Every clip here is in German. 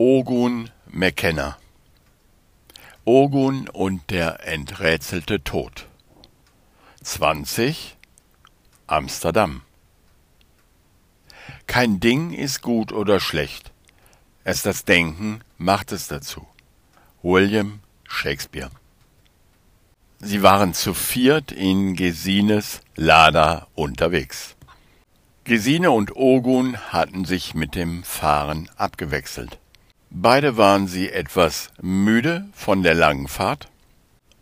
Ogun McKenna Ogun und der enträtselte Tod 20 Amsterdam Kein Ding ist gut oder schlecht. Erst das Denken macht es dazu. William Shakespeare Sie waren zu viert in Gesines Lada unterwegs. Gesine und Ogun hatten sich mit dem Fahren abgewechselt. Beide waren sie etwas müde von der langen Fahrt,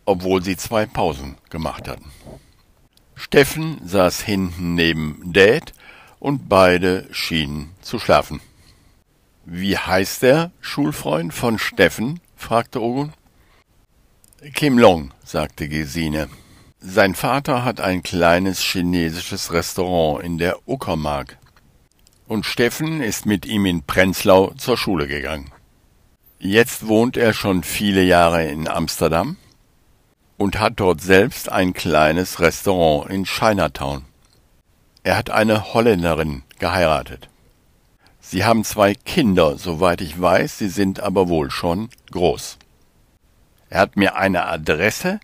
obwohl sie zwei Pausen gemacht hatten. Steffen saß hinten neben Dad und beide schienen zu schlafen. Wie heißt der Schulfreund von Steffen? fragte Ogun. Kim Long, sagte Gesine. Sein Vater hat ein kleines chinesisches Restaurant in der Uckermark. Und Steffen ist mit ihm in Prenzlau zur Schule gegangen. Jetzt wohnt er schon viele Jahre in Amsterdam und hat dort selbst ein kleines Restaurant in Chinatown. Er hat eine Holländerin geheiratet. Sie haben zwei Kinder, soweit ich weiß, sie sind aber wohl schon groß. Er hat mir eine Adresse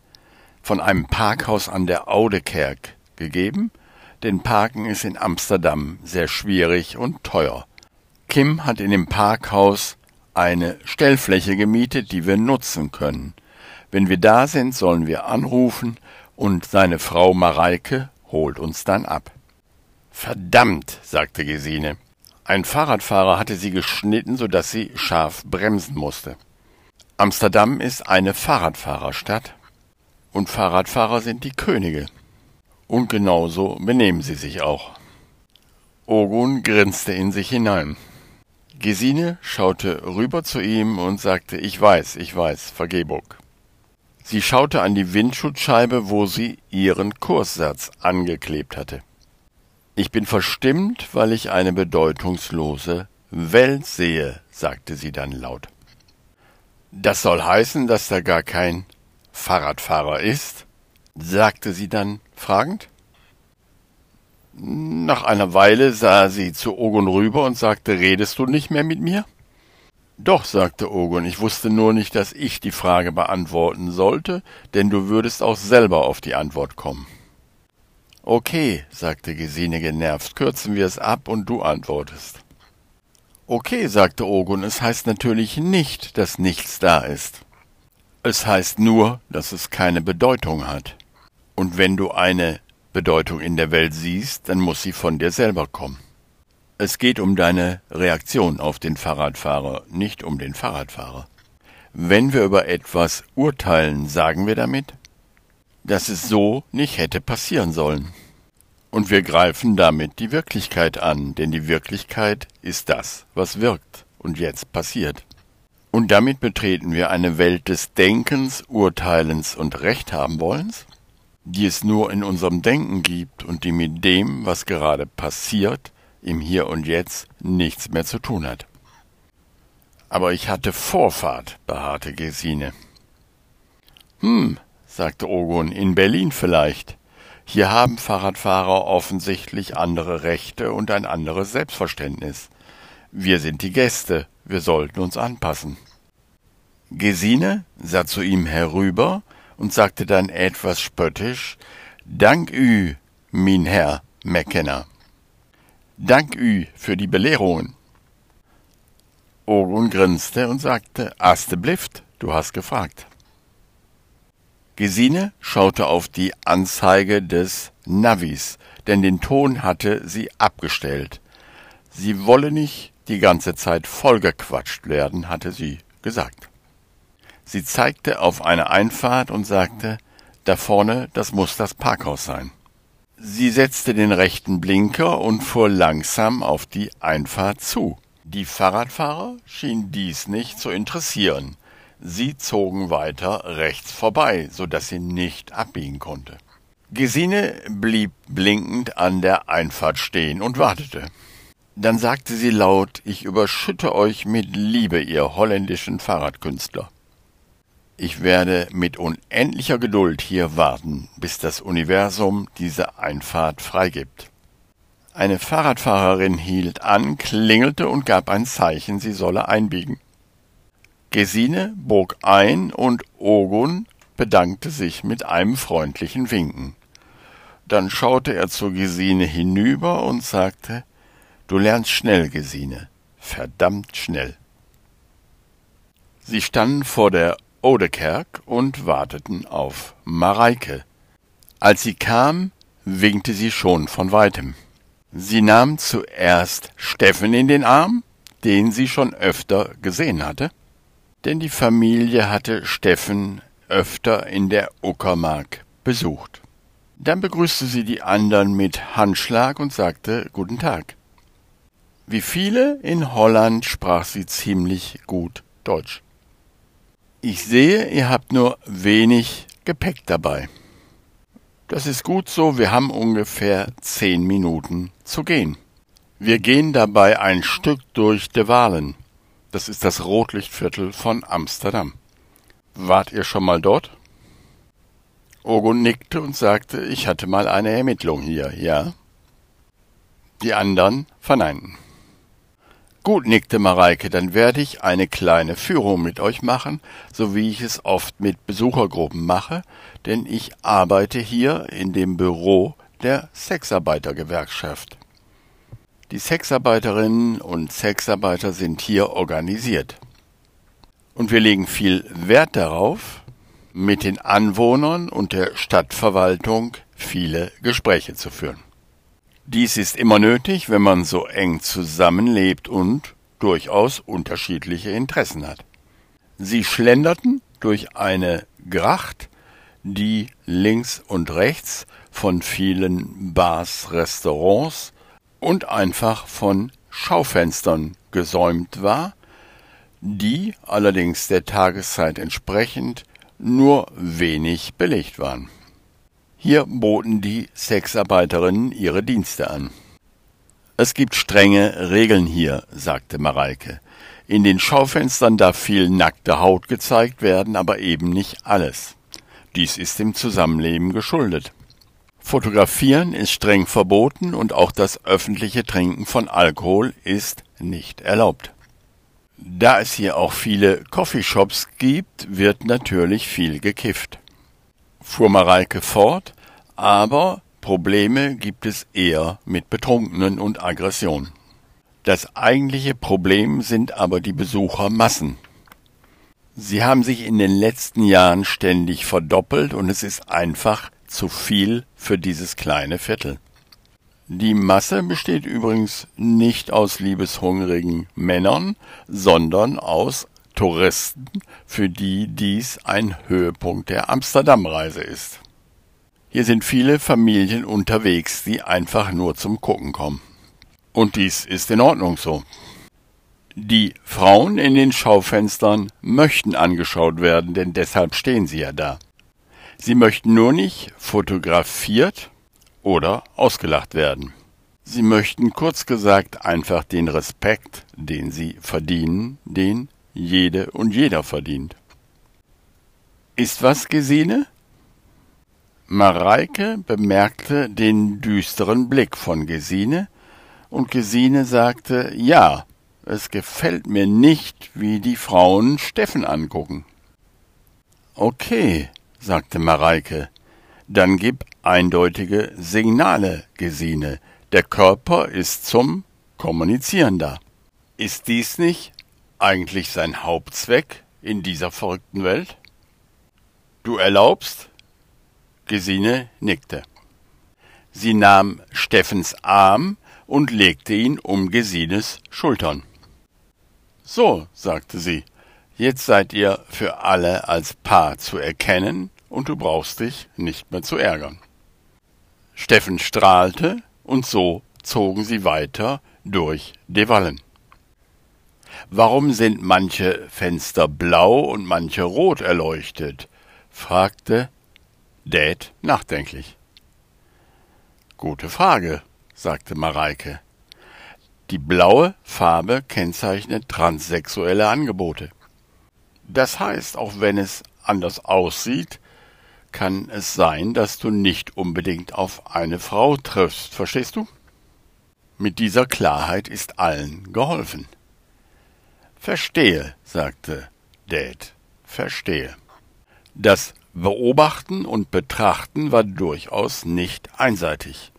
von einem Parkhaus an der Oudekerk gegeben, denn Parken ist in Amsterdam sehr schwierig und teuer. Kim hat in dem Parkhaus eine Stellfläche gemietet, die wir nutzen können. Wenn wir da sind, sollen wir anrufen und seine Frau Mareike holt uns dann ab. Verdammt, sagte Gesine. Ein Fahrradfahrer hatte sie geschnitten, so dass sie scharf bremsen musste. Amsterdam ist eine Fahrradfahrerstadt und Fahrradfahrer sind die Könige. Und genauso benehmen sie sich auch. Ogun grinste in sich hinein. Gesine schaute rüber zu ihm und sagte, ich weiß, ich weiß, Vergebung. Sie schaute an die Windschutzscheibe, wo sie ihren Kurssatz angeklebt hatte. Ich bin verstimmt, weil ich eine bedeutungslose Welt sehe, sagte sie dann laut. Das soll heißen, dass da gar kein Fahrradfahrer ist? sagte sie dann fragend. Nach einer Weile sah sie zu Ogun rüber und sagte, redest du nicht mehr mit mir? Doch, sagte Ogun, ich wusste nur nicht, dass ich die Frage beantworten sollte, denn du würdest auch selber auf die Antwort kommen. Okay, sagte Gesine genervt, kürzen wir es ab und du antwortest. Okay, sagte Ogun, es heißt natürlich nicht, dass nichts da ist. Es heißt nur, dass es keine Bedeutung hat. Und wenn du eine Bedeutung in der Welt siehst, dann muss sie von dir selber kommen. Es geht um deine Reaktion auf den Fahrradfahrer, nicht um den Fahrradfahrer. Wenn wir über etwas urteilen, sagen wir damit, dass es so nicht hätte passieren sollen. Und wir greifen damit die Wirklichkeit an, denn die Wirklichkeit ist das, was wirkt und jetzt passiert. Und damit betreten wir eine Welt des Denkens, Urteilens und Recht haben wollens? Die es nur in unserem Denken gibt und die mit dem, was gerade passiert, im Hier und Jetzt nichts mehr zu tun hat. Aber ich hatte Vorfahrt, beharrte Gesine. Hm, sagte Ogun, in Berlin vielleicht. Hier haben Fahrradfahrer offensichtlich andere Rechte und ein anderes Selbstverständnis. Wir sind die Gäste, wir sollten uns anpassen. Gesine sah zu ihm herüber und sagte dann etwas spöttisch Dank ü, min Herr McKenna. Dank ü für die Belehrungen. Ogun grinste und sagte, Aste Blift, du hast gefragt. Gesine schaute auf die Anzeige des Navis, denn den Ton hatte sie abgestellt. Sie wolle nicht die ganze Zeit vollgequatscht werden, hatte sie gesagt. Sie zeigte auf eine Einfahrt und sagte, da vorne, das muss das Parkhaus sein. Sie setzte den rechten Blinker und fuhr langsam auf die Einfahrt zu. Die Fahrradfahrer schien dies nicht zu interessieren. Sie zogen weiter rechts vorbei, so dass sie nicht abbiegen konnte. Gesine blieb blinkend an der Einfahrt stehen und wartete. Dann sagte sie laut, ich überschütte euch mit Liebe, ihr holländischen Fahrradkünstler. Ich werde mit unendlicher Geduld hier warten, bis das Universum diese Einfahrt freigibt. Eine Fahrradfahrerin hielt an, klingelte und gab ein Zeichen, sie solle einbiegen. Gesine bog ein und Ogun bedankte sich mit einem freundlichen Winken. Dann schaute er zu Gesine hinüber und sagte, Du lernst schnell, Gesine, verdammt schnell. Sie standen vor der Odekerk und warteten auf Mareike. Als sie kam, winkte sie schon von weitem. Sie nahm zuerst Steffen in den Arm, den sie schon öfter gesehen hatte, denn die Familie hatte Steffen öfter in der Uckermark besucht. Dann begrüßte sie die anderen mit Handschlag und sagte Guten Tag. Wie viele in Holland sprach sie ziemlich gut Deutsch. Ich sehe, ihr habt nur wenig Gepäck dabei. Das ist gut so, wir haben ungefähr zehn Minuten zu gehen. Wir gehen dabei ein Stück durch De Walen. Das ist das Rotlichtviertel von Amsterdam. Wart ihr schon mal dort? Ogun nickte und sagte, ich hatte mal eine Ermittlung hier, ja? Die anderen verneinten. Gut, nickte Mareike, dann werde ich eine kleine Führung mit euch machen, so wie ich es oft mit Besuchergruppen mache, denn ich arbeite hier in dem Büro der Sexarbeitergewerkschaft. Die Sexarbeiterinnen und Sexarbeiter sind hier organisiert. Und wir legen viel Wert darauf, mit den Anwohnern und der Stadtverwaltung viele Gespräche zu führen. Dies ist immer nötig, wenn man so eng zusammenlebt und durchaus unterschiedliche Interessen hat. Sie schlenderten durch eine Gracht, die links und rechts von vielen Bars, Restaurants und einfach von Schaufenstern gesäumt war, die allerdings der Tageszeit entsprechend nur wenig belegt waren. Hier boten die Sexarbeiterinnen ihre Dienste an. Es gibt strenge Regeln hier, sagte Mareike. In den Schaufenstern darf viel nackte Haut gezeigt werden, aber eben nicht alles. Dies ist dem Zusammenleben geschuldet. Fotografieren ist streng verboten und auch das öffentliche Trinken von Alkohol ist nicht erlaubt. Da es hier auch viele Coffeeshops gibt, wird natürlich viel gekifft fuhr Mareike fort, aber Probleme gibt es eher mit Betrunkenen und Aggression. Das eigentliche Problem sind aber die Besuchermassen. Sie haben sich in den letzten Jahren ständig verdoppelt und es ist einfach zu viel für dieses kleine Viertel. Die Masse besteht übrigens nicht aus liebeshungrigen Männern, sondern aus Touristen, für die dies ein Höhepunkt der Amsterdam-Reise ist. Hier sind viele Familien unterwegs, die einfach nur zum Gucken kommen. Und dies ist in Ordnung so. Die Frauen in den Schaufenstern möchten angeschaut werden, denn deshalb stehen sie ja da. Sie möchten nur nicht fotografiert oder ausgelacht werden. Sie möchten kurz gesagt einfach den Respekt, den sie verdienen, den jede und jeder verdient. Ist was, Gesine? Mareike bemerkte den düsteren Blick von Gesine, und Gesine sagte, ja, es gefällt mir nicht, wie die Frauen Steffen angucken. Okay, sagte Mareike, dann gib eindeutige Signale, Gesine. Der Körper ist zum Kommunizieren da. Ist dies nicht eigentlich sein Hauptzweck in dieser verrückten Welt? Du erlaubst? Gesine nickte. Sie nahm Steffens Arm und legte ihn um Gesines Schultern. So, sagte sie, jetzt seid ihr für alle als Paar zu erkennen und du brauchst dich nicht mehr zu ärgern. Steffen strahlte und so zogen sie weiter durch De Wallen. Warum sind manche Fenster blau und manche rot erleuchtet? fragte Dad nachdenklich. Gute Frage, sagte Mareike. Die blaue Farbe kennzeichnet transsexuelle Angebote. Das heißt, auch wenn es anders aussieht, kann es sein, dass du nicht unbedingt auf eine Frau triffst, verstehst du? Mit dieser Klarheit ist allen geholfen. Verstehe, sagte Dad verstehe. Das Beobachten und Betrachten war durchaus nicht einseitig.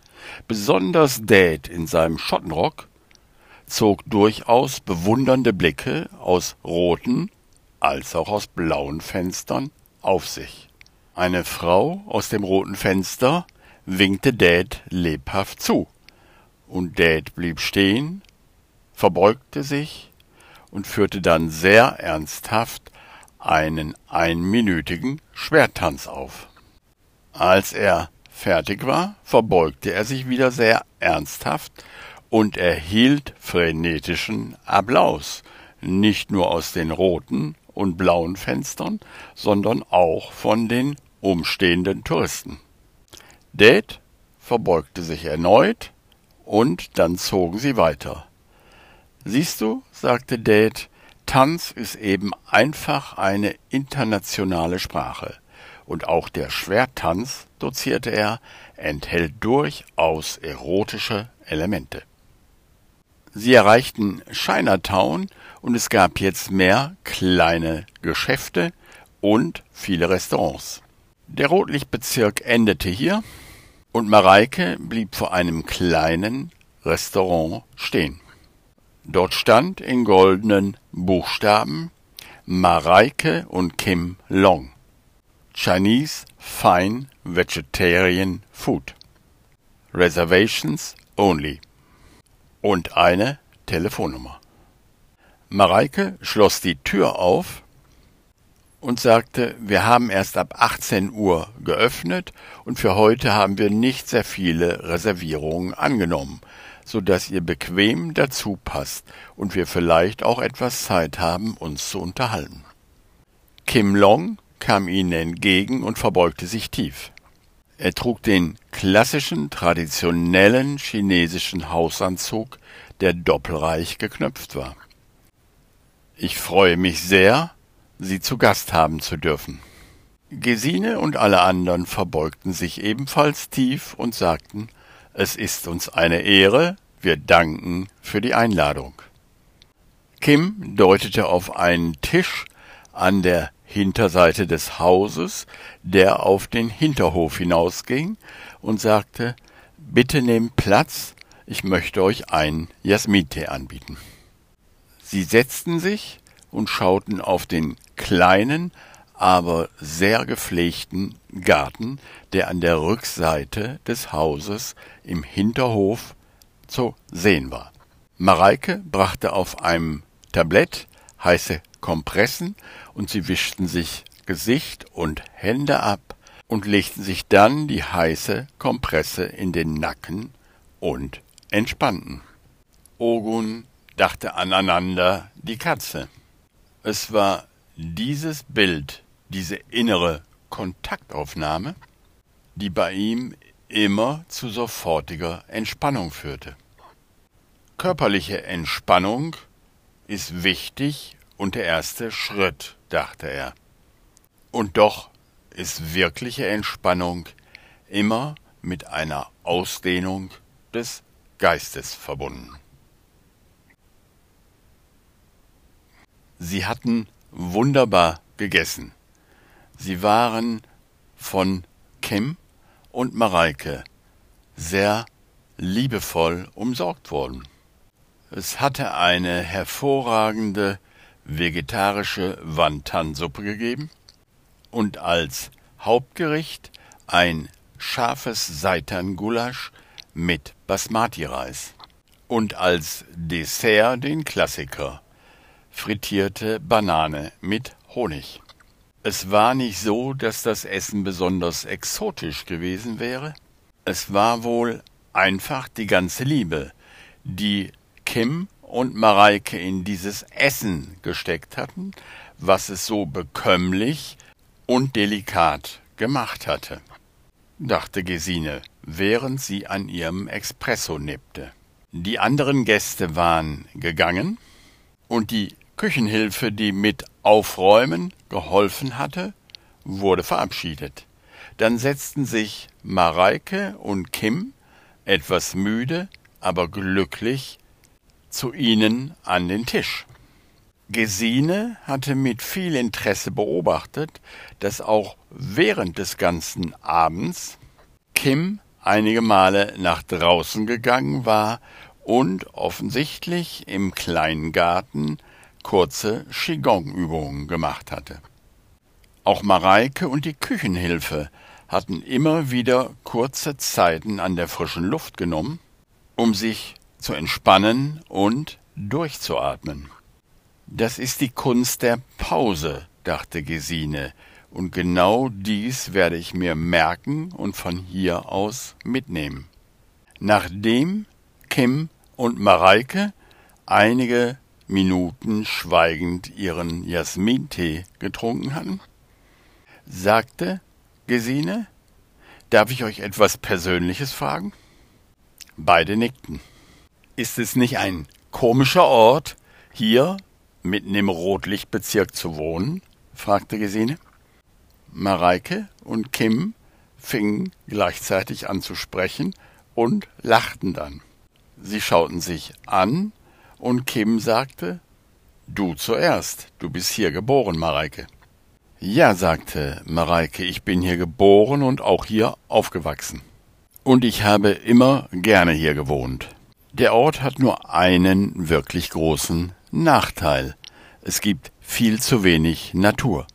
Besonders Dad in seinem Schottenrock zog durchaus bewundernde Blicke aus roten als auch aus blauen Fenstern auf sich. Eine Frau aus dem roten Fenster winkte Dad lebhaft zu, und Dad blieb stehen, verbeugte sich und führte dann sehr ernsthaft einen einminütigen Schwerttanz auf. Als er fertig war, verbeugte er sich wieder sehr ernsthaft und erhielt frenetischen Applaus, nicht nur aus den roten und blauen Fenstern, sondern auch von den umstehenden Touristen. Dad verbeugte sich erneut, und dann zogen sie weiter. Siehst du, sagte Dad, Tanz ist eben einfach eine internationale Sprache. Und auch der Schwerttanz, dozierte er, enthält durchaus erotische Elemente. Sie erreichten Chinatown und es gab jetzt mehr kleine Geschäfte und viele Restaurants. Der Rotlichtbezirk endete hier und Mareike blieb vor einem kleinen Restaurant stehen. Dort stand in goldenen Buchstaben Mareike und Kim Long. Chinese Fine Vegetarian Food. Reservations only. Und eine Telefonnummer. Mareike schloss die Tür auf und sagte, wir haben erst ab 18 Uhr geöffnet und für heute haben wir nicht sehr viele Reservierungen angenommen so dass ihr bequem dazu passt und wir vielleicht auch etwas Zeit haben, uns zu unterhalten. Kim Long kam ihnen entgegen und verbeugte sich tief. Er trug den klassischen, traditionellen chinesischen Hausanzug, der doppelreich geknöpft war. Ich freue mich sehr, Sie zu Gast haben zu dürfen. Gesine und alle anderen verbeugten sich ebenfalls tief und sagten es ist uns eine Ehre, wir danken für die Einladung. Kim deutete auf einen Tisch an der Hinterseite des Hauses, der auf den Hinterhof hinausging, und sagte Bitte nehmt Platz, ich möchte euch einen Jasmintee anbieten. Sie setzten sich und schauten auf den kleinen, aber sehr gepflegten Garten, der an der Rückseite des Hauses im Hinterhof zu sehen war. Mareike brachte auf einem Tablett heiße Kompressen und sie wischten sich Gesicht und Hände ab und legten sich dann die heiße Kompresse in den Nacken und entspannten. Ogun dachte aneinander die Katze. Es war dieses Bild, diese innere Kontaktaufnahme, die bei ihm immer zu sofortiger Entspannung führte. Körperliche Entspannung ist wichtig und der erste Schritt, dachte er. Und doch ist wirkliche Entspannung immer mit einer Ausdehnung des Geistes verbunden. Sie hatten wunderbar gegessen. Sie waren von Kim und Mareike sehr liebevoll umsorgt worden. Es hatte eine hervorragende vegetarische Wantansuppe gegeben und als Hauptgericht ein scharfes Seitan-Gulasch mit Basmati-Reis und als Dessert den Klassiker frittierte Banane mit Honig. Es war nicht so, dass das Essen besonders exotisch gewesen wäre. Es war wohl einfach die ganze Liebe, die Kim und Mareike in dieses Essen gesteckt hatten, was es so bekömmlich und delikat gemacht hatte, dachte Gesine, während sie an ihrem Espresso nippte. Die anderen Gäste waren gegangen, und die Küchenhilfe, die mit Aufräumen geholfen hatte, wurde verabschiedet. Dann setzten sich Mareike und Kim, etwas müde, aber glücklich, zu ihnen an den Tisch. Gesine hatte mit viel Interesse beobachtet, dass auch während des ganzen Abends Kim einige Male nach draußen gegangen war und offensichtlich im kleinen Garten kurze Qigong-Übungen gemacht hatte. Auch Mareike und die Küchenhilfe hatten immer wieder kurze Zeiten an der frischen Luft genommen, um sich zu entspannen und durchzuatmen. Das ist die Kunst der Pause, dachte Gesine, und genau dies werde ich mir merken und von hier aus mitnehmen. Nachdem Kim und Mareike einige Minuten schweigend ihren Jasmintee getrunken hatten, sagte Gesine, darf ich euch etwas Persönliches fragen? Beide nickten. Ist es nicht ein komischer Ort, hier mitten im Rotlichtbezirk zu wohnen? fragte Gesine. Mareike und Kim fingen gleichzeitig an zu sprechen und lachten dann. Sie schauten sich an und Kim sagte, Du zuerst, du bist hier geboren, Mareike. Ja, sagte Mareike, ich bin hier geboren und auch hier aufgewachsen. Und ich habe immer gerne hier gewohnt. Der Ort hat nur einen wirklich großen Nachteil. Es gibt viel zu wenig Natur.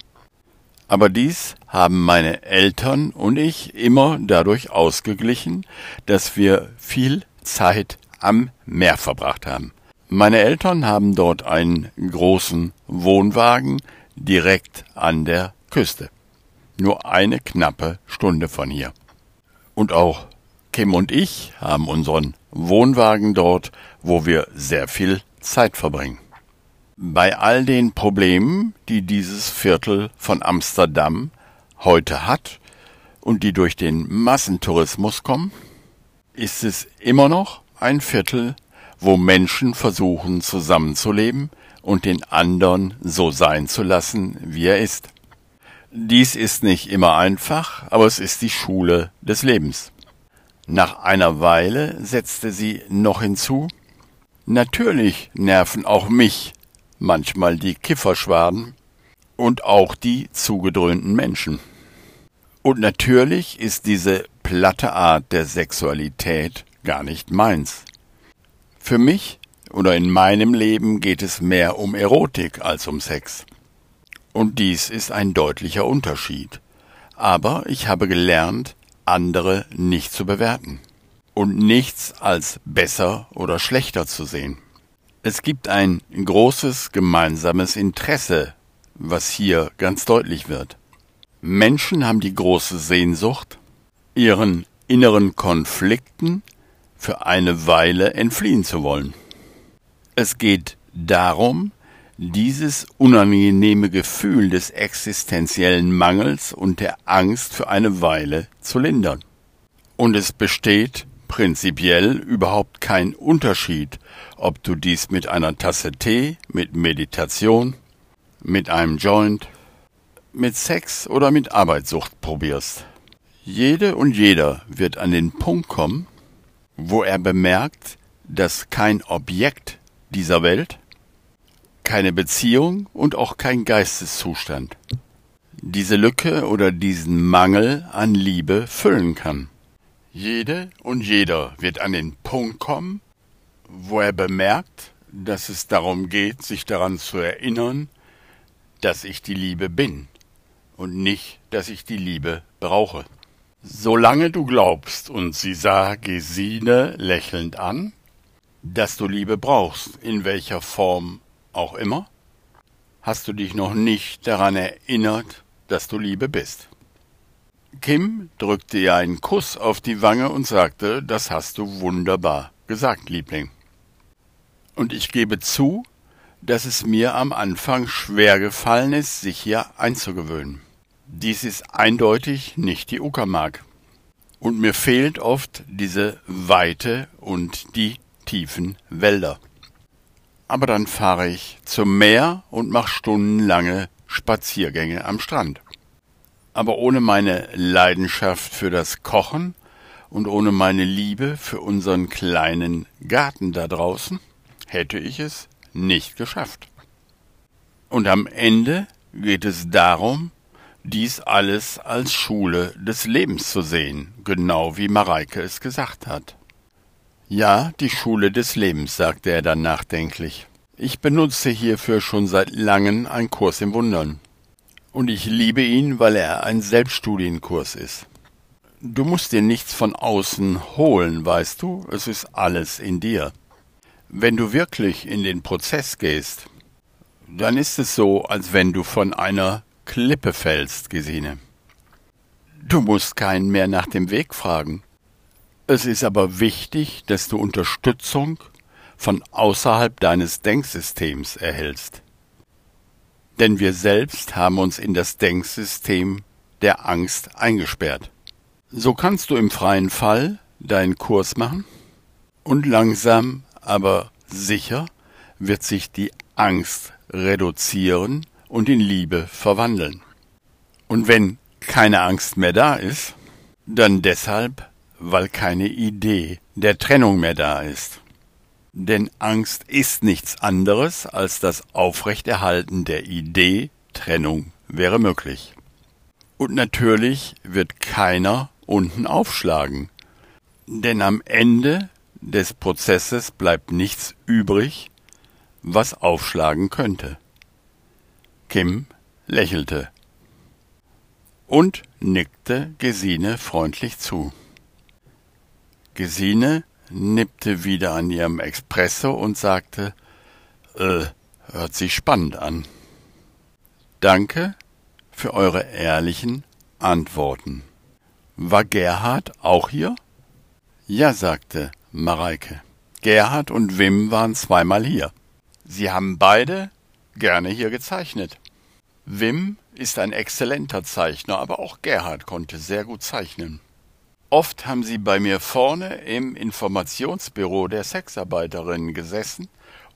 Aber dies haben meine Eltern und ich immer dadurch ausgeglichen, dass wir viel Zeit am Meer verbracht haben. Meine Eltern haben dort einen großen Wohnwagen direkt an der Küste. Nur eine knappe Stunde von hier. Und auch Kim und ich haben unseren Wohnwagen dort, wo wir sehr viel Zeit verbringen. Bei all den Problemen, die dieses Viertel von Amsterdam heute hat und die durch den Massentourismus kommen, ist es immer noch ein Viertel, wo Menschen versuchen zusammenzuleben und den anderen so sein zu lassen, wie er ist. Dies ist nicht immer einfach, aber es ist die Schule des Lebens. Nach einer Weile setzte sie noch hinzu Natürlich nerven auch mich manchmal die Kifferschwaden und auch die zugedröhnten Menschen. Und natürlich ist diese platte Art der Sexualität gar nicht meins. Für mich oder in meinem Leben geht es mehr um Erotik als um Sex. Und dies ist ein deutlicher Unterschied. Aber ich habe gelernt, andere nicht zu bewerten und nichts als besser oder schlechter zu sehen. Es gibt ein großes gemeinsames Interesse, was hier ganz deutlich wird. Menschen haben die große Sehnsucht, ihren inneren Konflikten für eine Weile entfliehen zu wollen. Es geht darum, dieses unangenehme Gefühl des existenziellen Mangels und der Angst für eine Weile zu lindern. Und es besteht prinzipiell überhaupt kein Unterschied, ob du dies mit einer Tasse Tee, mit Meditation, mit einem Joint, mit Sex oder mit Arbeitssucht probierst. Jede und jeder wird an den Punkt kommen, wo er bemerkt, dass kein Objekt dieser Welt, keine Beziehung und auch kein Geisteszustand diese Lücke oder diesen Mangel an Liebe füllen kann. Jede und jeder wird an den Punkt kommen, wo er bemerkt, dass es darum geht, sich daran zu erinnern, dass ich die Liebe bin und nicht, dass ich die Liebe brauche. Solange du glaubst, und sie sah Gesine lächelnd an, dass du Liebe brauchst, in welcher Form auch immer, hast du dich noch nicht daran erinnert, dass du Liebe bist. Kim drückte ihr einen Kuss auf die Wange und sagte, das hast du wunderbar gesagt, Liebling. Und ich gebe zu, dass es mir am Anfang schwer gefallen ist, sich hier einzugewöhnen. Dies ist eindeutig nicht die Uckermark. Und mir fehlt oft diese Weite und die tiefen Wälder. Aber dann fahre ich zum Meer und mache stundenlange Spaziergänge am Strand aber ohne meine Leidenschaft für das Kochen und ohne meine Liebe für unseren kleinen Garten da draußen hätte ich es nicht geschafft. Und am Ende geht es darum, dies alles als Schule des Lebens zu sehen, genau wie Mareike es gesagt hat. Ja, die Schule des Lebens, sagte er dann nachdenklich. Ich benutze hierfür schon seit langem einen Kurs im Wundern. Und ich liebe ihn, weil er ein Selbststudienkurs ist. Du musst dir nichts von außen holen, weißt du, es ist alles in dir. Wenn du wirklich in den Prozess gehst, dann ist es so, als wenn du von einer Klippe fällst, Gesine. Du musst keinen mehr nach dem Weg fragen. Es ist aber wichtig, dass du Unterstützung von außerhalb deines Denksystems erhältst. Denn wir selbst haben uns in das Denksystem der Angst eingesperrt. So kannst du im freien Fall deinen Kurs machen und langsam, aber sicher wird sich die Angst reduzieren und in Liebe verwandeln. Und wenn keine Angst mehr da ist, dann deshalb, weil keine Idee der Trennung mehr da ist. Denn Angst ist nichts anderes als das Aufrechterhalten der Idee Trennung wäre möglich. Und natürlich wird keiner unten aufschlagen. Denn am Ende des Prozesses bleibt nichts übrig, was aufschlagen könnte. Kim lächelte und nickte Gesine freundlich zu. Gesine nippte wieder an ihrem Espresso und sagte, äh, hört sich spannend an. Danke für eure ehrlichen Antworten. War Gerhard auch hier? Ja, sagte Mareike. Gerhard und Wim waren zweimal hier. Sie haben beide gerne hier gezeichnet. Wim ist ein exzellenter Zeichner, aber auch Gerhard konnte sehr gut zeichnen. Oft haben sie bei mir vorne im Informationsbüro der Sexarbeiterinnen gesessen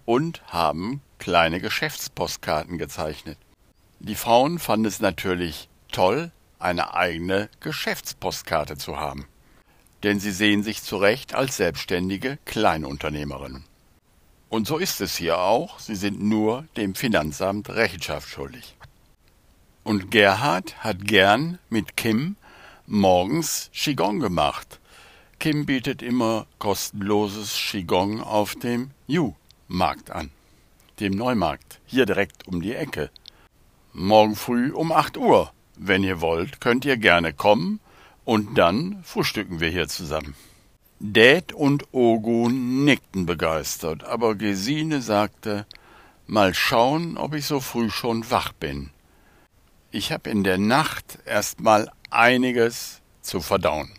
und haben kleine Geschäftspostkarten gezeichnet. Die Frauen fanden es natürlich toll, eine eigene Geschäftspostkarte zu haben. Denn sie sehen sich zurecht als selbstständige Kleinunternehmerin. Und so ist es hier auch, sie sind nur dem Finanzamt Rechenschaft schuldig. Und Gerhard hat gern mit Kim morgens Qigong gemacht. Kim bietet immer kostenloses Qigong auf dem Yu-Markt an, dem Neumarkt, hier direkt um die Ecke. Morgen früh um acht Uhr. Wenn ihr wollt, könnt ihr gerne kommen und dann frühstücken wir hier zusammen. Dad und Ogun nickten begeistert, aber Gesine sagte, mal schauen, ob ich so früh schon wach bin. Ich hab in der Nacht erst mal einiges zu verdauen.